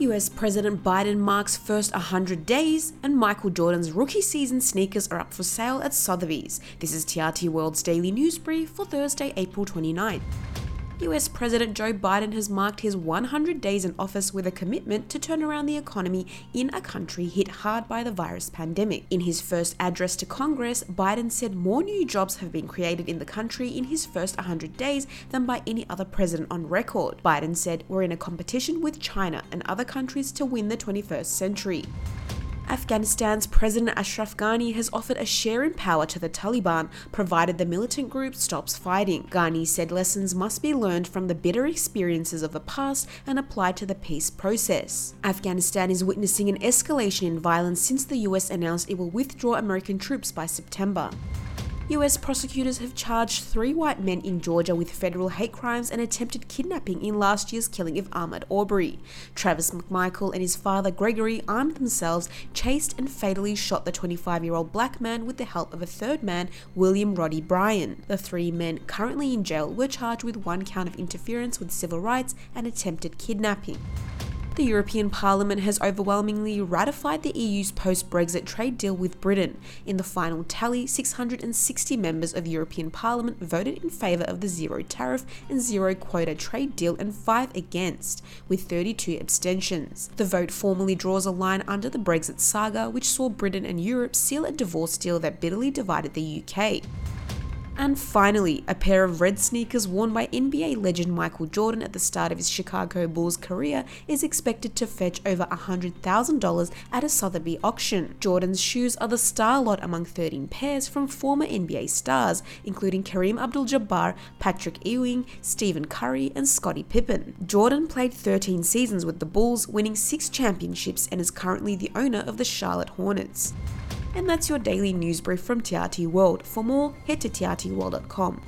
US President Biden marks first 100 days, and Michael Jordan's rookie season sneakers are up for sale at Sotheby's. This is TRT World's daily news brief for Thursday, April 29. US President Joe Biden has marked his 100 days in office with a commitment to turn around the economy in a country hit hard by the virus pandemic. In his first address to Congress, Biden said more new jobs have been created in the country in his first 100 days than by any other president on record. Biden said, We're in a competition with China and other countries to win the 21st century. Afghanistan's President Ashraf Ghani has offered a share in power to the Taliban, provided the militant group stops fighting. Ghani said lessons must be learned from the bitter experiences of the past and applied to the peace process. Afghanistan is witnessing an escalation in violence since the US announced it will withdraw American troops by September. US prosecutors have charged three white men in Georgia with federal hate crimes and attempted kidnapping in last year's killing of Ahmaud Arbery. Travis McMichael and his father Gregory armed themselves, chased and fatally shot the 25 year old black man with the help of a third man, William Roddie Bryan. The three men currently in jail were charged with one count of interference with civil rights and attempted kidnapping the European Parliament has overwhelmingly ratified the EU's post Brexit trade deal with Britain. In the final tally, 660 members of European Parliament voted in favour of the zero tariff and zero quota trade deal and 5 against, with 32 abstentions. The vote formally draws a line under the Brexit saga, which saw Britain and Europe seal a divorce deal that bitterly divided the UK. And finally, a pair of red sneakers worn by NBA legend Michael Jordan at the start of his Chicago Bulls career is expected to fetch over $100,000 at a Sotheby auction. Jordan's shoes are the star lot among 13 pairs from former NBA stars, including Kareem Abdul Jabbar, Patrick Ewing, Stephen Curry, and Scottie Pippen. Jordan played 13 seasons with the Bulls, winning six championships, and is currently the owner of the Charlotte Hornets. And that's your daily news brief from TRT World. For more, head to trtworld.com.